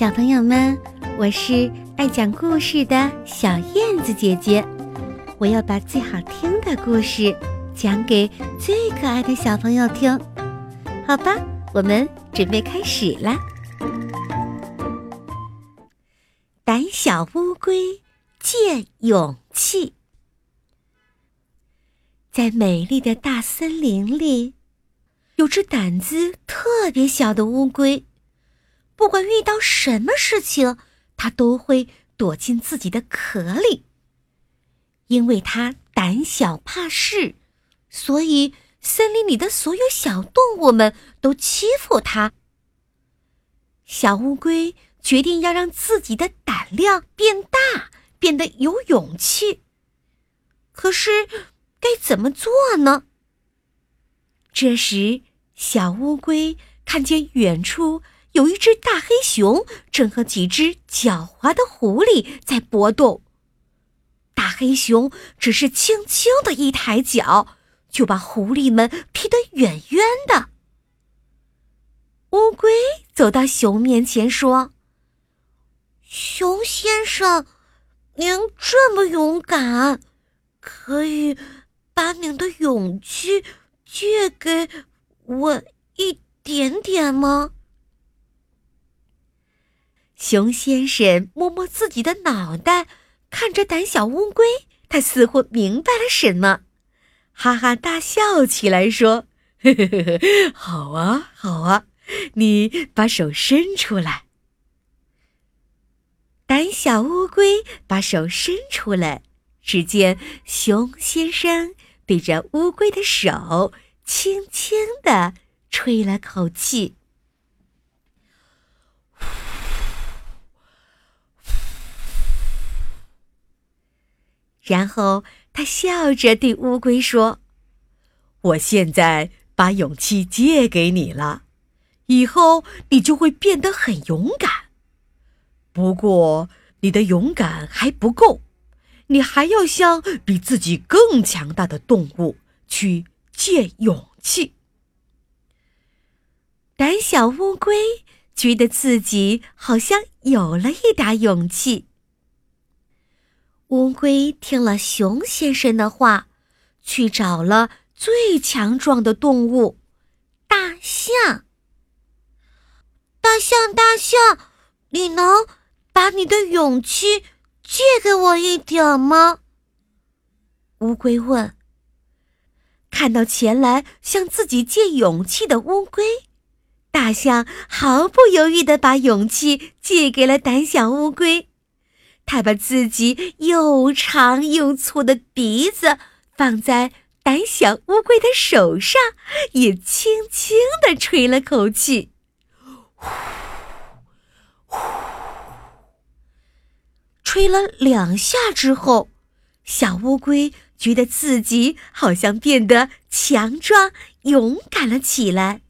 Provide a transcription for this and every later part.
小朋友们，我是爱讲故事的小燕子姐姐，我要把最好听的故事讲给最可爱的小朋友听，好吧？我们准备开始啦！胆小乌龟借勇气，在美丽的大森林里，有只胆子特别小的乌龟。不管遇到什么事情，它都会躲进自己的壳里。因为它胆小怕事，所以森林里的所有小动物们都欺负它。小乌龟决定要让自己的胆量变大，变得有勇气。可是，该怎么做呢？这时，小乌龟看见远处。有一只大黑熊正和几只狡猾的狐狸在搏斗。大黑熊只是轻轻的一抬脚，就把狐狸们踢得远远的。乌龟走到熊面前说：“熊先生，您这么勇敢，可以把您的勇气借给我一点点吗？”熊先生摸摸自己的脑袋，看着胆小乌龟，他似乎明白了什么，哈哈大笑起来，说：“呵呵呵呵，好啊，好啊，你把手伸出来。”胆小乌龟把手伸出来，只见熊先生对着乌龟的手轻轻地吹了口气。然后他笑着对乌龟说：“我现在把勇气借给你了，以后你就会变得很勇敢。不过你的勇敢还不够，你还要向比自己更强大的动物去借勇气。”胆小乌龟觉得自己好像有了一点勇气。乌龟听了熊先生的话，去找了最强壮的动物——大象。大象，大象，你能把你的勇气借给我一点吗？乌龟问。看到前来向自己借勇气的乌龟，大象毫不犹豫地把勇气借给了胆小乌龟。他把自己又长又粗的鼻子放在胆小乌龟的手上，也轻轻地吹了口气，呼呼，吹了两下之后，小乌龟觉得自己好像变得强壮勇敢了起来。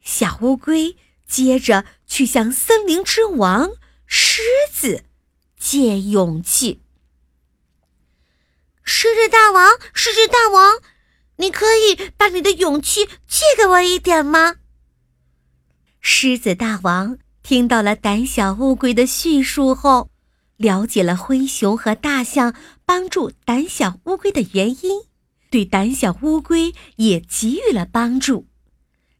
小乌龟接着去向森林之王狮子。借勇气，狮子大王，狮子大王，你可以把你的勇气借给我一点吗？狮子大王听到了胆小乌龟的叙述后，了解了灰熊和大象帮助胆小乌龟的原因，对胆小乌龟也给予了帮助。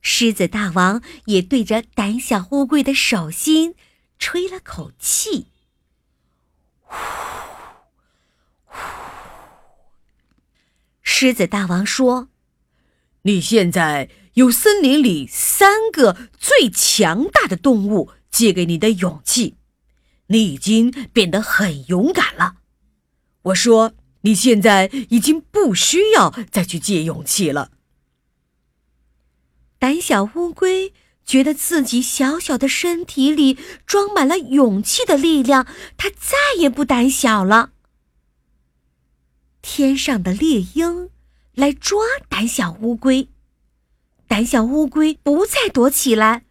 狮子大王也对着胆小乌龟的手心吹了口气。狮子大王说：“你现在有森林里三个最强大的动物借给你的勇气，你已经变得很勇敢了。我说，你现在已经不需要再去借勇气了。”胆小乌龟觉得自己小小的身体里装满了勇气的力量，它再也不胆小了。天上的猎鹰来抓胆小乌龟，胆小乌龟不再躲起来，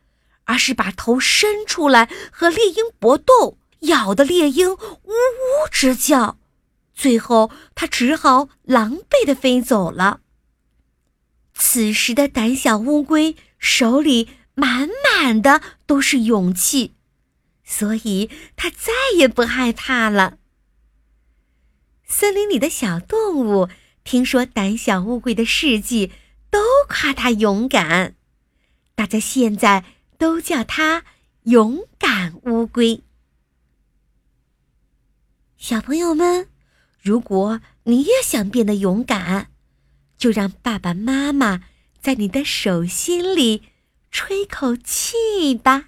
而是把头伸出来和猎鹰搏斗，咬得猎鹰呜呜直叫。最后，它只好狼狈的飞走了。此时的胆小乌龟手里满满的都是勇气，所以他再也不害怕了。森林里的小动物听说胆小乌龟的事迹，都夸它勇敢。大家现在都叫它勇敢乌龟。小朋友们，如果你也想变得勇敢，就让爸爸妈妈在你的手心里吹口气吧。